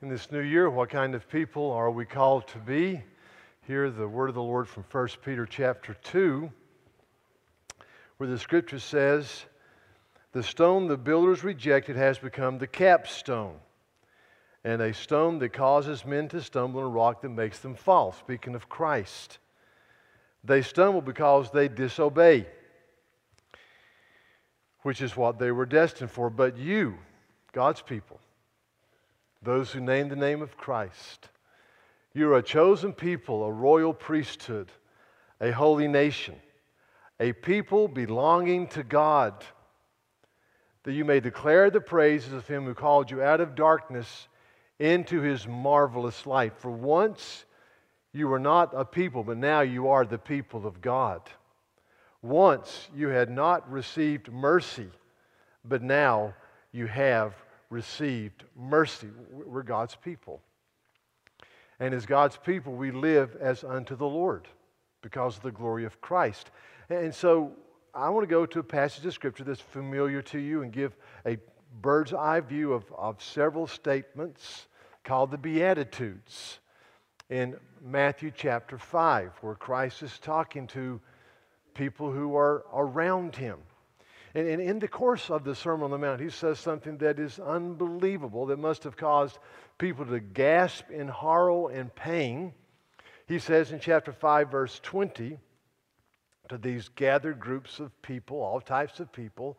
in this new year. What kind of people are we called to be? Hear the word of the Lord from 1 Peter chapter 2, where the scripture says, The stone the builders rejected has become the capstone, and a stone that causes men to stumble, and a rock that makes them fall. Speaking of Christ, they stumble because they disobey, which is what they were destined for. But you, God's people, those who name the name of Christ. You are a chosen people, a royal priesthood, a holy nation, a people belonging to God, that you may declare the praises of Him who called you out of darkness into His marvelous light. For once you were not a people, but now you are the people of God. Once you had not received mercy, but now you have received mercy. We're God's people. And as God's people, we live as unto the Lord because of the glory of Christ. And so I want to go to a passage of Scripture that's familiar to you and give a bird's eye view of, of several statements called the Beatitudes in Matthew chapter 5, where Christ is talking to people who are around him. And, and, in the course of the Sermon on the Mount, he says something that is unbelievable that must have caused people to gasp in horror and pain. He says in chapter 5, verse 20, to these gathered groups of people, all types of people,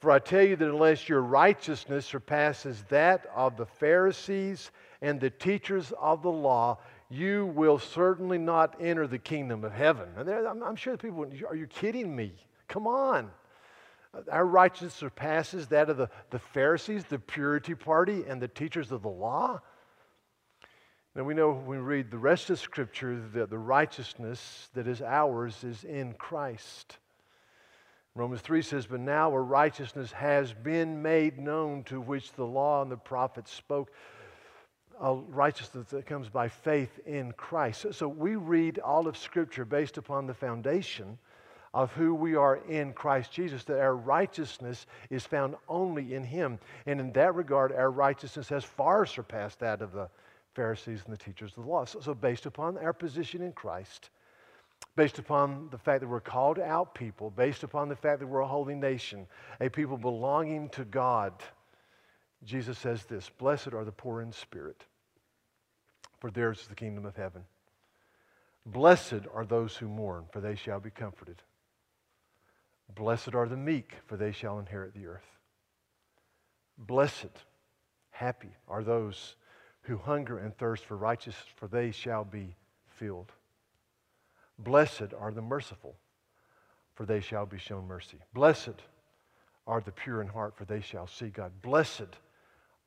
For I tell you that unless your righteousness surpasses that of the Pharisees and the teachers of the law, you will certainly not enter the kingdom of heaven. And I'm, I'm sure the people, are you kidding me? Come on. Our righteousness surpasses that of the, the Pharisees, the purity party, and the teachers of the law. Now we know when we read the rest of Scripture that the righteousness that is ours is in Christ. Romans 3 says, But now a righteousness has been made known to which the law and the prophets spoke. A righteousness that comes by faith in Christ. So we read all of Scripture based upon the foundation of who we are in Christ Jesus, that our righteousness is found only in Him. And in that regard, our righteousness has far surpassed that of the Pharisees and the teachers of the law. So, so based upon our position in Christ, based upon the fact that we're called out people, based upon the fact that we're a holy nation, a people belonging to God, Jesus says this Blessed are the poor in spirit, for theirs is the kingdom of heaven. Blessed are those who mourn, for they shall be comforted. Blessed are the meek, for they shall inherit the earth. Blessed, happy are those who hunger and thirst for righteousness, for they shall be filled. Blessed are the merciful, for they shall be shown mercy. Blessed are the pure in heart, for they shall see God. Blessed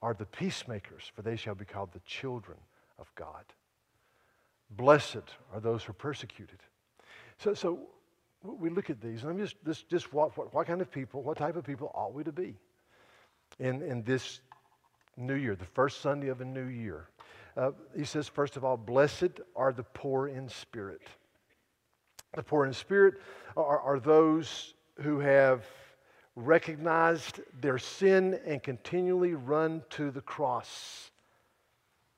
are the peacemakers, for they shall be called the children of God. Blessed are those who are persecuted. So, so we look at these, and I'm just, just, just what, what, what kind of people, what type of people ought we to be in, in this new year, the first Sunday of a new year? Uh, he says, first of all, blessed are the poor in spirit. The poor in spirit are, are those who have recognized their sin and continually run to the cross.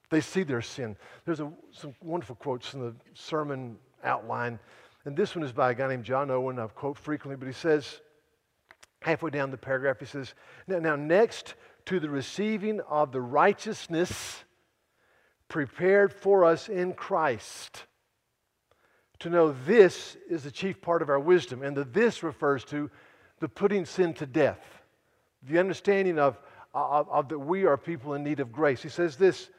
They see their sin. There's a, some wonderful quotes in the sermon outline and this one is by a guy named John Owen, I've quote frequently, but he says, halfway down the paragraph, he says, Now, now next to the receiving of the righteousness prepared for us in Christ, to know this is the chief part of our wisdom. And the this refers to the putting sin to death, the understanding of, of, of that we are people in need of grace. He says this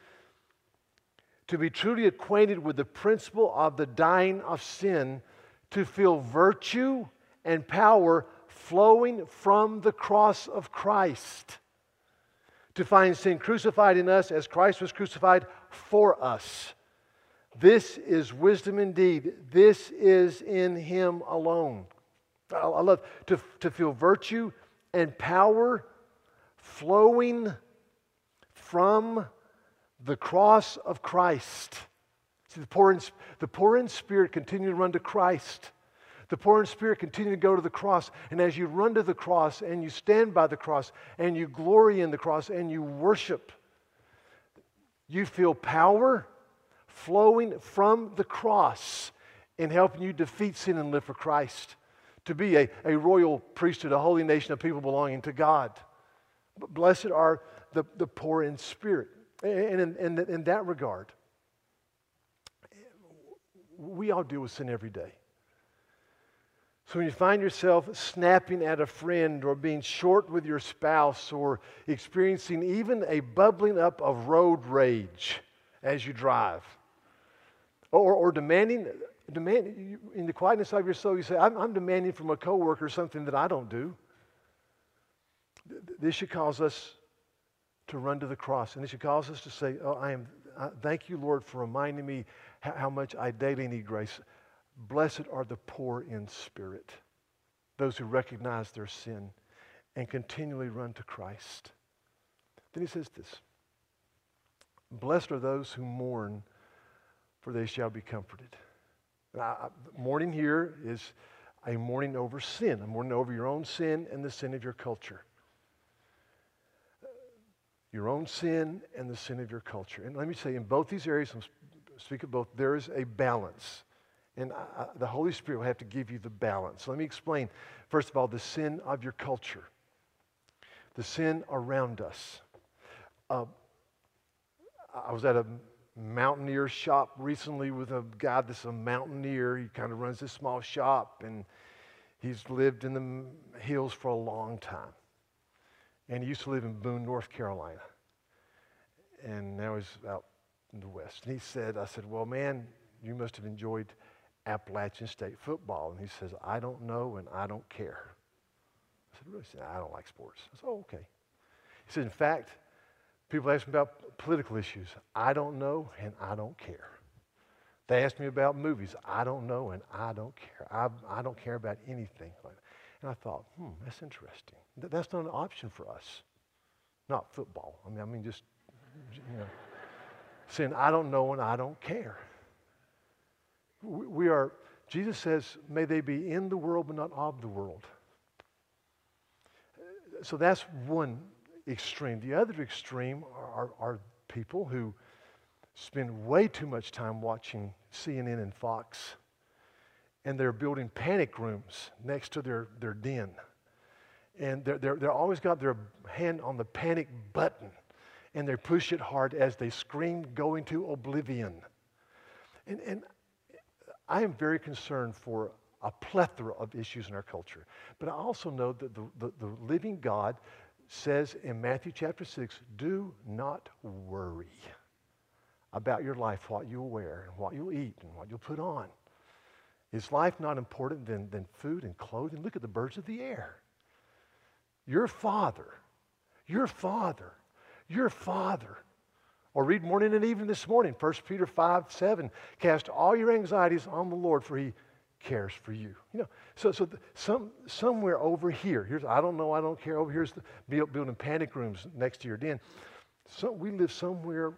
to be truly acquainted with the principle of the dying of sin to feel virtue and power flowing from the cross of Christ. To find sin crucified in us as Christ was crucified for us. This is wisdom indeed. This is in Him alone. I love to, to feel virtue and power flowing from the cross of Christ. See, the poor, in, the poor in spirit continue to run to Christ. The poor in spirit continue to go to the cross. And as you run to the cross and you stand by the cross and you glory in the cross and you worship, You feel power flowing from the cross in helping you defeat sin and live for Christ, to be a, a royal priesthood, a holy nation of people belonging to God. Blessed are the, the poor in spirit. And in, in, in that regard, we all deal with sin every day. So when you find yourself snapping at a friend or being short with your spouse or experiencing even a bubbling up of road rage as you drive, or, or demanding, demand, in the quietness of your soul, you say, I'm, I'm demanding from a coworker something that I don't do. This should cause us to run to the cross. And this should cause us to say, Oh, I am, uh, thank you, Lord, for reminding me how, much I daily need grace. Blessed are the poor in spirit, those who recognize their sin and continually run to Christ. Then he says this Blessed are those who mourn, for they shall be comforted. Now, mourning here is a mourning over sin, a mourning over your own sin and the sin of your culture. Your own sin and the sin of your culture. And let me say, in both these areas, I'm speak of both, there is a balance. And I, the Holy Spirit will have to give you the balance. Let me explain. First of all, the sin of your culture, the sin around us. Uh, I was at a mountaineer shop recently with a guy that's a mountaineer. He kind of runs this small shop, and he's lived in the hills for a long time. And he used to live in Boone, North Carolina. And now he's out in the West. And he said, I said, Well, man, you must have enjoyed Appalachian State football. And he says, I don't know and I don't care. I said, Really? He said, I don't like sports. I said, Oh, okay. He said, In fact, people ask me about political issues. I don't know and I don't care. They ask me about movies. I don't know and I don't care. I, I don't care about anything. And I thought, hmm, that's interesting. That's not an option for us. Not football. I mean, I mean just, you know, saying, I don't know and I don't care. We are, Jesus says, may they be in the world but not of the world. So that's one extreme. The other extreme are, are, are people who spend way too much time watching CNN and Fox, and they're building panic rooms next to their, their den. And they're, they're, they're always got their hand on the panic button, and they push it hard as they scream, going to oblivion. And, and I am very concerned for a plethora of issues in our culture. But I also know that the, the, the, living God says in Matthew chapter 6 do not worry about your life, what you'll wear, and what you'll eat, and what you'll put on. Is life not important than, than food and clothing? Look at the birds of the air. Your father, your father, your father or read morning and evening this morning, 1 Peter 5 7. Cast all your anxieties on the Lord, for he cares for you. You know, so, so the, some, somewhere over here, here's, I don't know, I don't care, over here's the building panic rooms next to your den. So we live somewhere,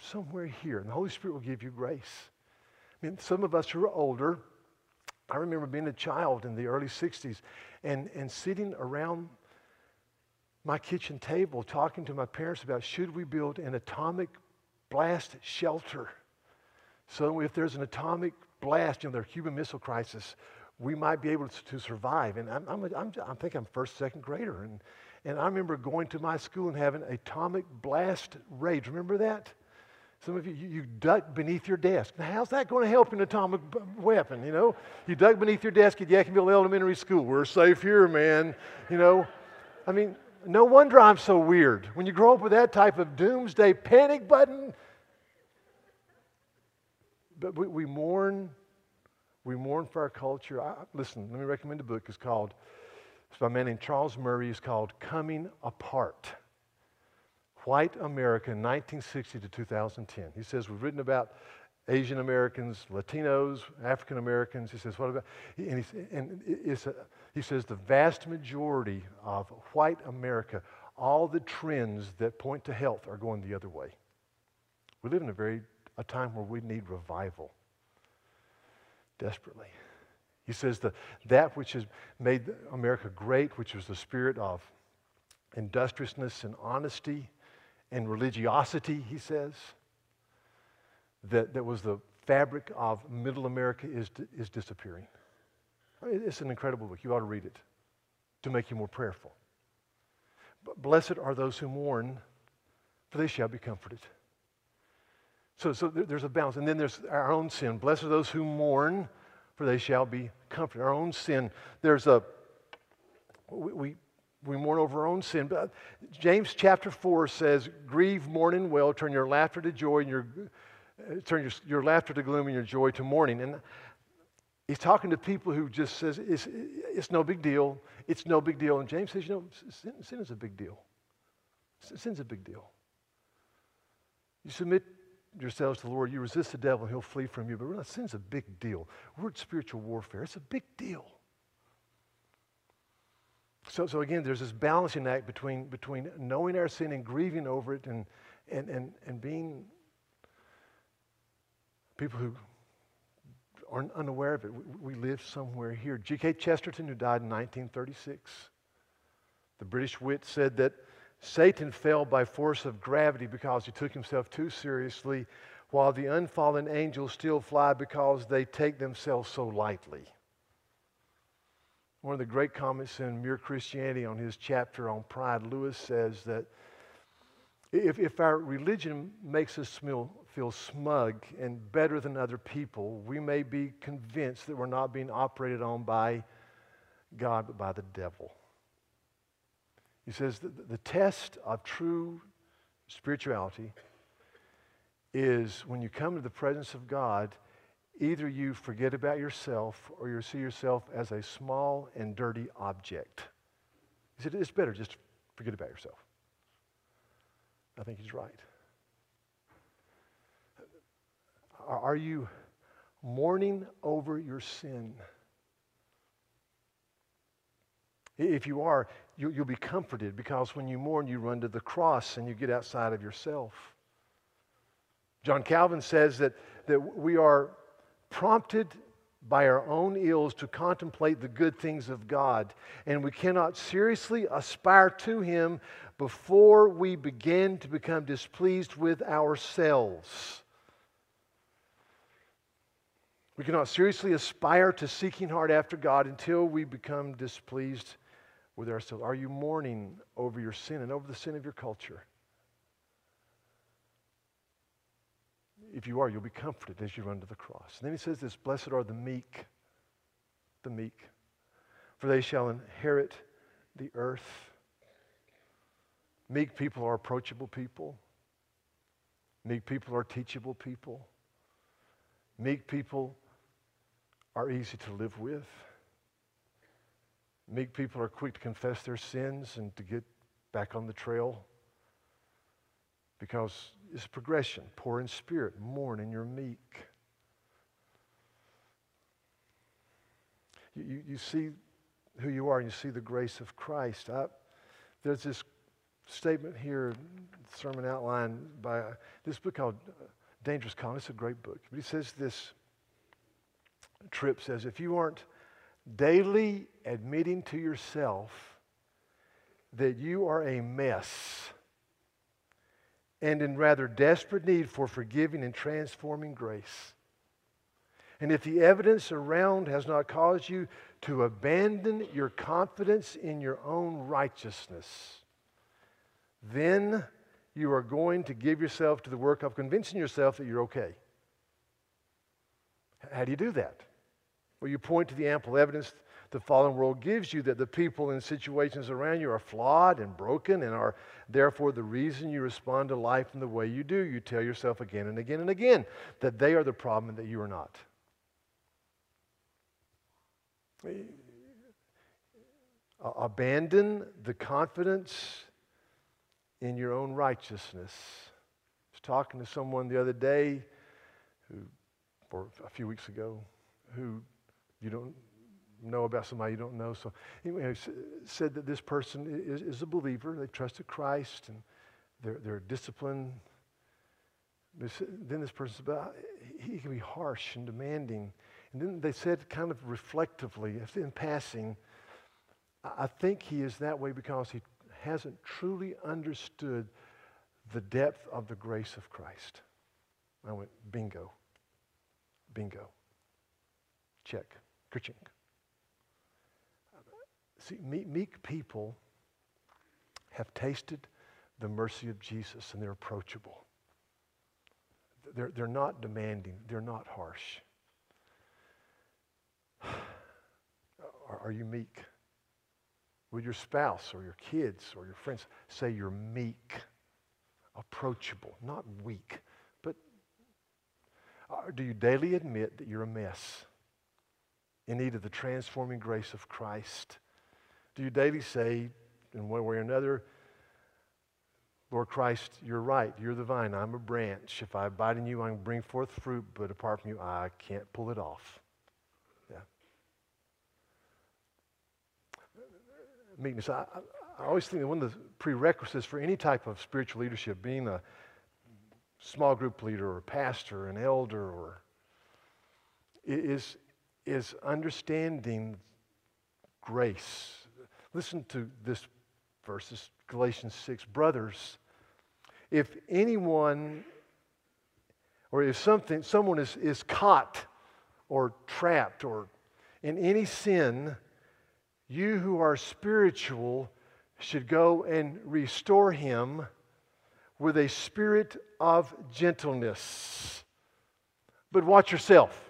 somewhere here, and the Holy Spirit will give you grace. I mean, some of us who are older, I remember being a child in the early 60s and, and sitting around my kitchen table talking to my parents about should we build an atomic blast shelter so if there's an atomic blast, you know, there's Cuban Missile Crisis, we might be able to, survive. And I'm, I'm, I'm, I'm thinking I'm first, second grader. And, and I remember going to my school and having atomic blast rage. Remember that? Some of you, you, you duck beneath your desk. Now, how's that going to help an atomic weapon, you know? You duck beneath your desk at Yadkinville Elementary School. We're safe here, man. You know? I mean, no wonder I'm so weird. When you grow up with that type of doomsday panic button, but we, we mourn, we mourn for our culture. I, listen, let me recommend a book. It's called, it's by a man named Charles Murray. It's called Coming Apart. White America, 1960 to 2010. He says, We've written about Asian Americans, Latinos, African Americans. He says, What about? And, and it's a, he says, the vast majority of white America, all the trends that point to health are going the other way. We live in a very a time where we need revival desperately. He says that that which has made America great, which was the spirit of industriousness and honesty and religiosity, he says, that, that was the fabric of middle America is, is disappearing. It's an incredible book. You ought to read it to make you more prayerful. Blessed are those who mourn, for they shall be comforted. So, so there's a balance. And then there's our own sin. Blessed are those who mourn, for they shall be comforted. Our own sin. There's a, we, we, we mourn over our own sin. But James chapter 4 says, Grieve, mourn, and wail, turn your laughter to joy, and your, uh, turn your, your laughter to gloom, and your joy to mourning. And he's talking to people who just says, it's, it's no big deal. It's no big deal. And James says, you know, sin, sin is a big deal. Sin's a big deal. You submit yourselves to the Lord, you resist the devil, and he'll flee from you. But really, sin's a big deal. We're in spiritual warfare. It's a big deal. So, so again, there's this balancing act between, between knowing our sin and grieving over it and, and, and, and being people who are unaware of it. We, we live somewhere here. G.K. Chesterton, who died in 1936, the British wit, said that Satan fell by force of gravity because he took himself too seriously, while the unfallen angels still fly because they take themselves so lightly. One of the great comments in Mere Christianity on his chapter on pride, Lewis says that if, if our religion makes us feel, feel smug and better than other people, we may be convinced that we're not being operated on by God, but by the devil. He says the test of true spirituality is when you come to the presence of God, either you forget about yourself or you see yourself as a small and dirty object. He said, it's better just forget about yourself. I think he's right. Are you mourning over your sin? If you are, you, will be comforted because when you mourn, you run to the cross and you get outside of yourself. John Calvin says that, that we are prompted by our own ills to contemplate the good things of God, and we cannot seriously aspire to Him before we begin to become displeased with ourselves. We cannot seriously aspire to seeking hard after God until we become displeased with ourselves? Are you mourning over your sin and over the sin of your culture? If you are, you'll be comforted as you run to the cross. And then he says this Blessed are the meek, the meek, for they shall inherit the earth. Meek people are approachable people. Meek people are teachable people. Meek people are easy to live with. Meek people are quick to confess their sins and to get back on the trail because it's progression. Poor in spirit, mourn, you're meek. You, you, you, see who you are and you see the grace of Christ. I, there's this statement here, sermon outline by this book called Dangerous Calling. It's a great book. But he says this Tripp says, if you aren't daily admitting to yourself that you are a mess and in rather desperate need for forgiving and transforming grace. And if the evidence around has not caused you to abandon your confidence in your own righteousness, then you are going to give yourself to the work of convincing yourself that you're okay. How do you do that? Well, you point to the ample evidence the fallen world gives you that the people and situations around you are flawed and broken and are therefore the reason you respond to life in the way you do. You tell yourself again and again and again that they are the problem and that you are not. Abandon the confidence in your own righteousness. I was talking to someone the other day who, or a few weeks ago, who you don't know about somebody you don't know. So anyway, said that this person is, is a believer. They trusted Christ and they're, they're disciplined. Then this person said, he can be harsh and demanding. And then they said kind of reflectively, in passing, I think he is that way because he hasn't truly understood the depth of the grace of Christ. I went, bingo. Bingo. Check. Kerchink. See, meek people have tasted the mercy of Jesus and they're approachable. They're, they're not demanding, they're not harsh. Are, are you meek? With your spouse or your kids or your friends, say you're meek, approachable, not weak. But uh, do you daily admit that you're a mess in need of the transforming grace of Christ? Do you daily say, in one way or another, Lord Christ, you're right. You're the vine. I'm a branch. If I abide in you, I can bring forth fruit, but apart from you, I can't pull it off. Yeah. Meekness. I, I, always think that one of the prerequisites for any type of spiritual leadership, being a small group leader or pastor, an elder, or is, is understanding grace. Listen to this verse, Galatians 6. Brothers, if anyone or if something, someone is, is caught or trapped or in any sin, you who are spiritual should go and restore him with a spirit of gentleness. But watch yourself.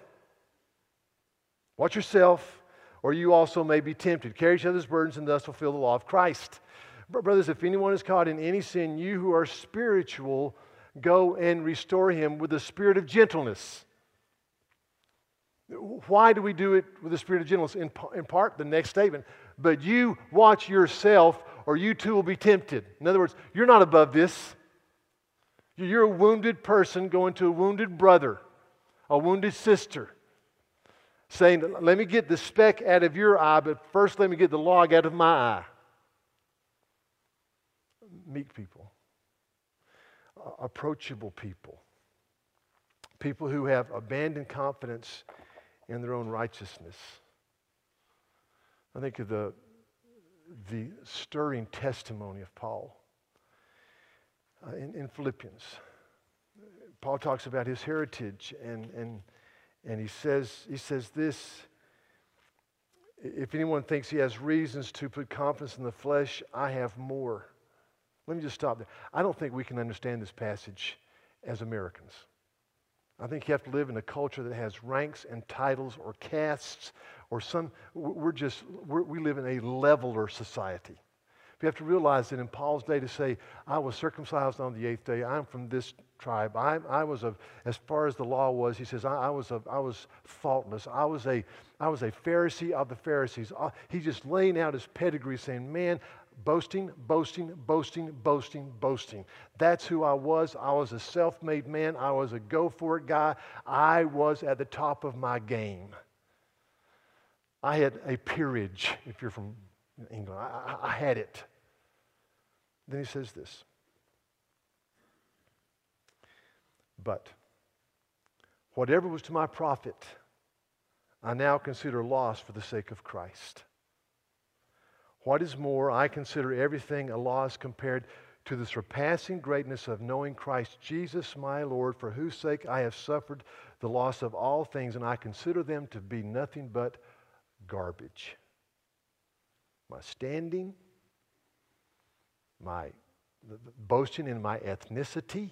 Watch yourself, or you also may be tempted. Carry each other's burdens and thus fulfill the law of Christ. Brothers, if anyone is caught in any sin, you who are spiritual, go and restore him with the spirit of gentleness. Why do we do it with the spirit of gentleness? In, in part, the next statement. But you watch yourself, or you too will be tempted. In other words, you're not above this. You're a wounded person going to a wounded brother, a wounded sister, saying, Let me get the speck out of your eye, but first let me get the log out of my eye meek people, approachable people, people who have abandoned confidence in their own righteousness. I think of the, the stirring testimony of Paul uh, in, in Philippians. Paul talks about his heritage and, and, and he, says, he says this if anyone thinks he has reasons to put confidence in the flesh, I have more. Let me just stop there. I don't think we can understand this passage as Americans. I think you have to live in a culture that has ranks and titles or castes or some, we're just, we're, we live in a leveler society. We have to realize that in Paul's day to say, I was circumcised on the eighth day, I'm from this tribe, I, I was of, as far as the law was, he says, I, I was, of, I was faultless, I was, a, I was a Pharisee of the Pharisees. Uh, he's just laying out his pedigree saying, man, Boasting, boasting, boasting, boasting, boasting. That's who I was. I was a self made man. I was a go for it guy. I was at the top of my game. I had a peerage, if you're from England. I, I, I had it. Then he says this. But whatever was to my profit, I now consider loss for the sake of Christ. What is more, I consider everything a loss compared to the surpassing greatness of knowing Christ Jesus my Lord, for whose sake I have suffered the loss of all things, and I consider them to be nothing but garbage. My standing, my boasting in my ethnicity,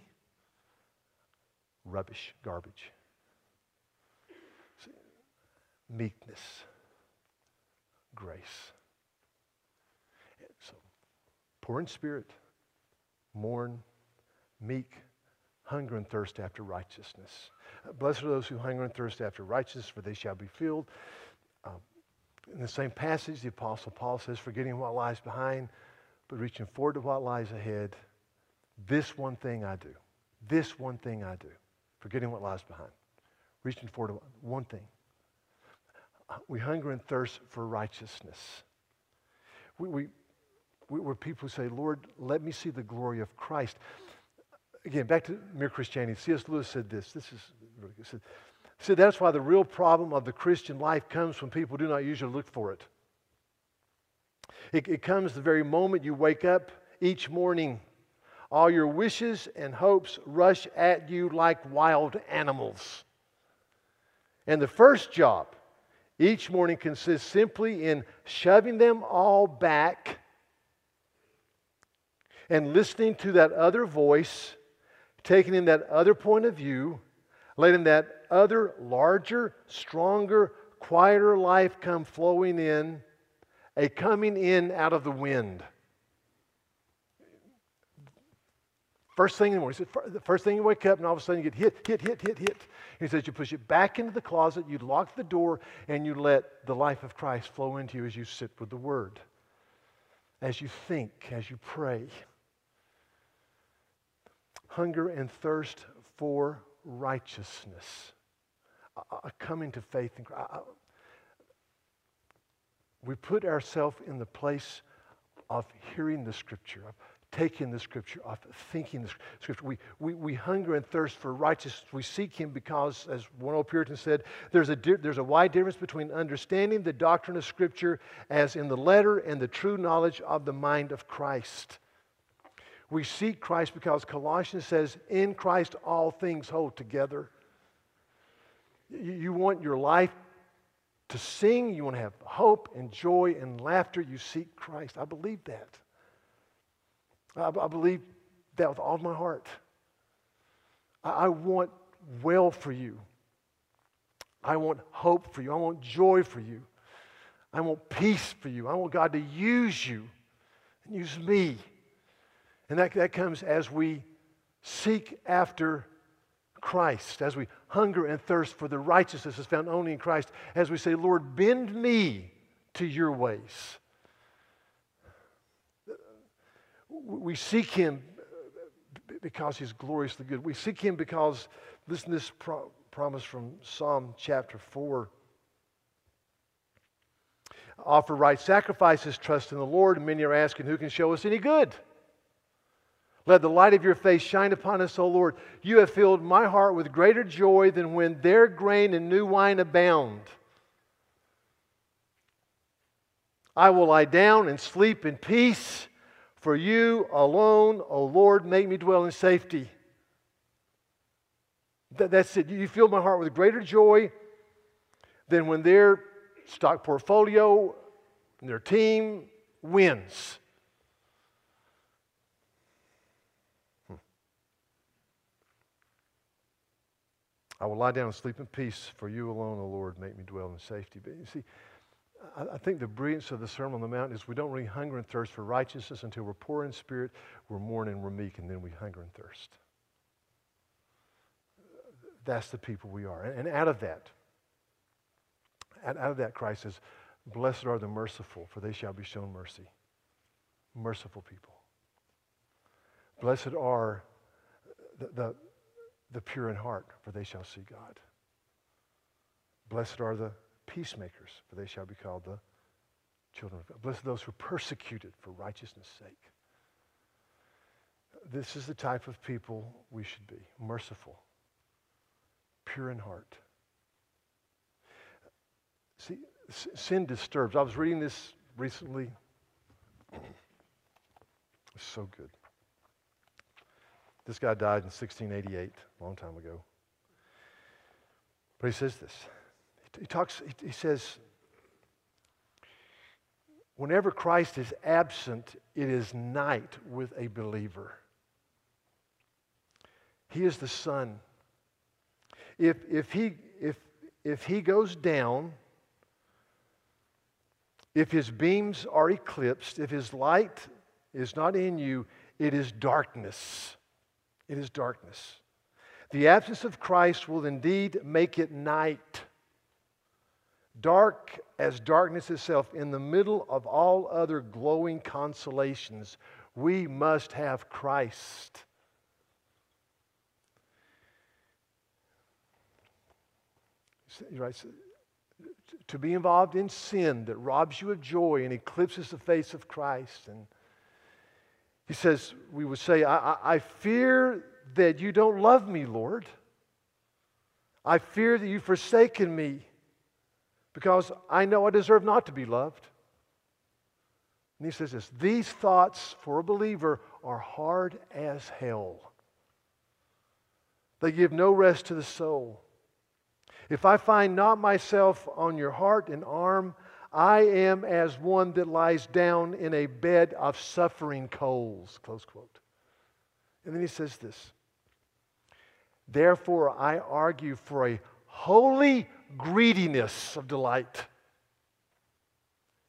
rubbish, garbage. Meekness, grace. So, poor in spirit, mourn, meek, hunger and thirst after righteousness. Blessed are those who hunger and thirst after righteousness, for they shall be filled. Um, in the same passage, the Apostle Paul says, forgetting what lies behind, but reaching forward to what lies ahead. This one thing I do. This one thing I do. Forgetting what lies behind. Reaching forward to one thing. We hunger and thirst for righteousness. We, we, where people who say, Lord, let me see the glory of Christ. Again, back to mere Christianity. C.S. Lewis said this. This is really good. Said, That's why the real problem of the Christian life comes when people do not usually look for it. It, it comes the very moment you wake up each morning. All your wishes and hopes rush at you like wild animals. And the first job each morning consists simply in shoving them all back and listening to that other voice, taking in that other point of view, letting that other larger, stronger, quieter life come flowing in, a coming in out of the wind. First thing in the morning, he said, the first thing you wake up, and all of a sudden you get hit, hit, hit, hit, hit. He says you push it back into the closet, you lock the door, and you let the life of Christ flow into you as you sit with the Word, as you think, as you pray. Hunger and thirst for righteousness, a coming to faith in Christ. We put ourselves in the place of hearing the Scripture, of taking the scripture, of thinking the scripture. We, we, we hunger and thirst for righteousness. We seek him because, as one old Puritan said, there's a, di- there's a wide difference between understanding the doctrine of scripture as in the letter and the true knowledge of the mind of Christ. We seek Christ because Colossians says, in Christ all things hold together. You, want your life to sing, you want to have hope and joy and laughter, you seek Christ. I believe that. I, I believe that with all my heart. I, I want well for you. I want hope for you. I want joy for you. I want peace for you. I want God to use you and use me. And that, that comes as we seek after Christ, as we hunger and thirst for the righteousness is found only in Christ, as we say, Lord, bend me to your ways. we seek Him because He's gloriously good. We seek Him because, listen to this pro- promise from Psalm chapter 4. Offer right sacrifices, trust in the Lord. Many are asking, Who can show us any good? Let the light of your face shine upon us, O Lord. You have filled my heart with greater joy than when their grain and new wine abound. I will lie down and sleep in peace. For you alone, O Lord, make me dwell in safety. That's it. You fill my heart with greater joy than when their stock portfolio and their team wins. I will lie down and sleep in peace, for you alone, O Lord, make me dwell in safety. But you see, I think the brilliance of the Sermon on the Mount is we don't really hunger and thirst for righteousness until we're poor in spirit, we're mourning, we're meek, and then we hunger and thirst. That's the people we are. And out of that, out of that, Christ says, Blessed are the merciful, for they shall be shown mercy. Merciful people. Blessed are the, the, the pure in heart, for they shall see God. Blessed are the peacemakers, for they shall be called the children of God. Blessed are those who are persecuted for righteousness' sake. This is the type of people we should be merciful, pure in heart. See, sin disturbs. I was reading this recently. It's so good. This guy died in 1688, a long time ago. But he says this he talks, he says, whenever Christ is absent, it is night with a believer. He is the sun. If, if, he, if, if he goes down, if his beams are eclipsed, if his light is not in you, it is darkness. It is darkness. The absence of Christ will indeed make it night dark as darkness itself, in the middle of all other glowing consolations, we must have Christ. Right? To be involved in sin that robs you of joy and eclipses the face of Christ. And he says, we would say, I, I, I fear that you don't love me, Lord. I fear that you've forsaken me because I know I deserve not to be loved. And he says this These thoughts for a believer are hard as hell. They give no rest to the soul. If I find not myself on your heart and arm, I am as one that lies down in a bed of suffering coals. Close quote. And then he says this Therefore, I argue for a holy greediness of delight.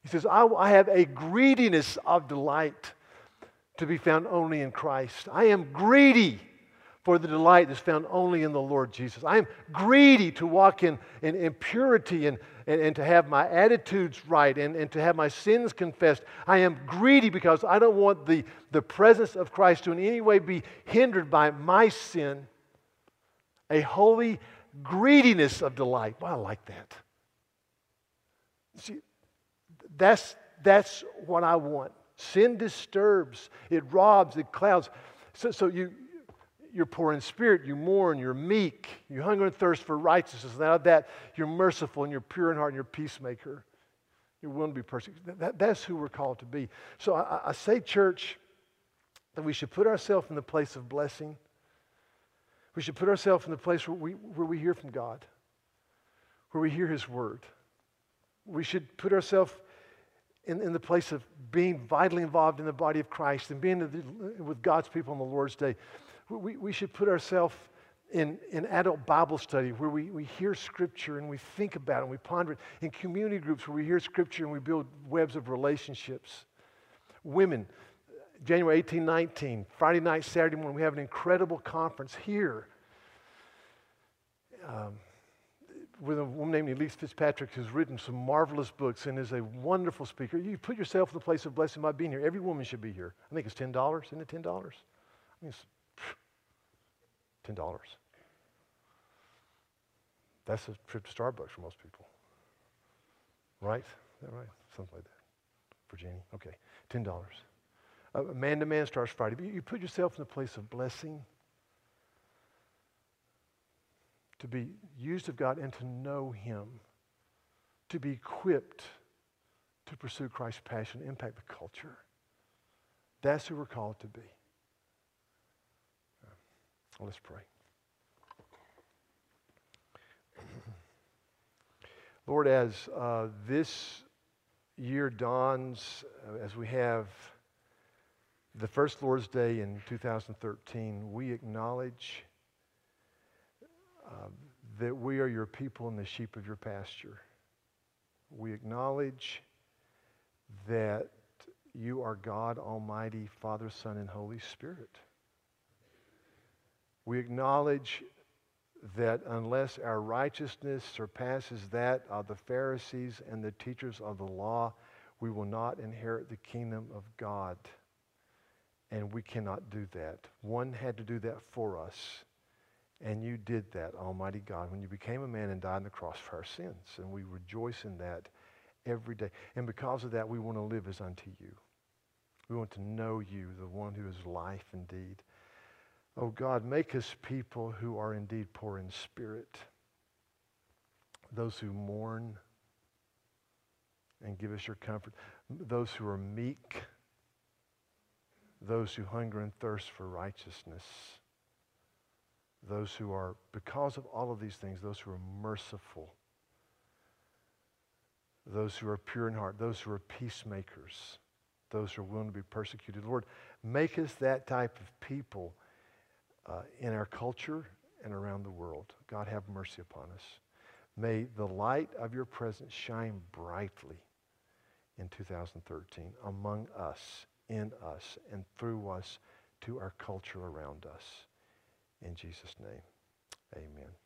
He says, I, I have a greediness of delight to be found only in Christ. I am greedy for the delight that's found only in the Lord Jesus. I am greedy to walk in, in, in purity and, and, and to have my attitudes right and, and to have my sins confessed. I am greedy because I don't want the, the presence of Christ to in any way be hindered by my sin. A holy greediness of delight. Well, I like that. See, that's, that's what I want. Sin disturbs, it robs, it clouds. So, so you, you're poor in spirit, you mourn, you're meek, you hunger and thirst for righteousness. And out of that, you're merciful and you're pure in heart and you're peacemaker. You're willing to be persecuted. That, that's who we're called to be. So I, I say, church, that we should put ourselves in the place of blessing. We should put ourselves in the place where we, where we hear from God, where we hear His word. We should put ourselves in, in the place of being vitally involved in the body of Christ and being with God's people on the Lord's day we, we should put ourselves in, in adult Bible study where we, we hear Scripture and we think about it and we ponder it. In community groups where we hear Scripture and we build webs of relationships. Women, January 18, 19, Friday night, Saturday morning, we have an incredible conference here um, with a woman named Elyse Fitzpatrick who's written some marvelous books and is a wonderful speaker. You put yourself in the place of blessing by being here. Every woman should be here. I think it's $10. Isn't it $10? I mean, $10. That's a trip to Starbucks for most people. Right? Is that right? Something like that. Jenny. Okay. $10. Uh, man to man starts Friday. But you put yourself in the place of blessing, to be used of God and to know Him, to be equipped to pursue Christ's passion, impact the culture. That's who we're called to be. Let's pray. Lord, as uh, this year dawns, uh, as we have the first Lord's Day in 2013, we acknowledge uh, that we are your people and the sheep of your pasture. We acknowledge that you are God Almighty, Father, Son, and Holy Spirit. We acknowledge that unless our righteousness surpasses that of the Pharisees and the teachers of the law, we will not inherit the kingdom of God. And we cannot do that. One had to do that for us. And you did that, Almighty God, when you became a man and died on the cross for our sins. And we rejoice in that every day. And because of that, we want to live as unto you. We want to know you, the one who is life indeed. Oh God, make us people who are indeed poor in spirit, those who mourn and give us your comfort, those who are meek, those who hunger and thirst for righteousness, those who are, because of all of these things, those who are merciful, those who are pure in heart, those who are peacemakers, those who are willing to be persecuted. Lord, make us that type of people uh, in our culture and around the world. God, have mercy upon us. May the light of your presence shine brightly in 2013 among us, in us, and through us to our culture around us. In Jesus' name, amen.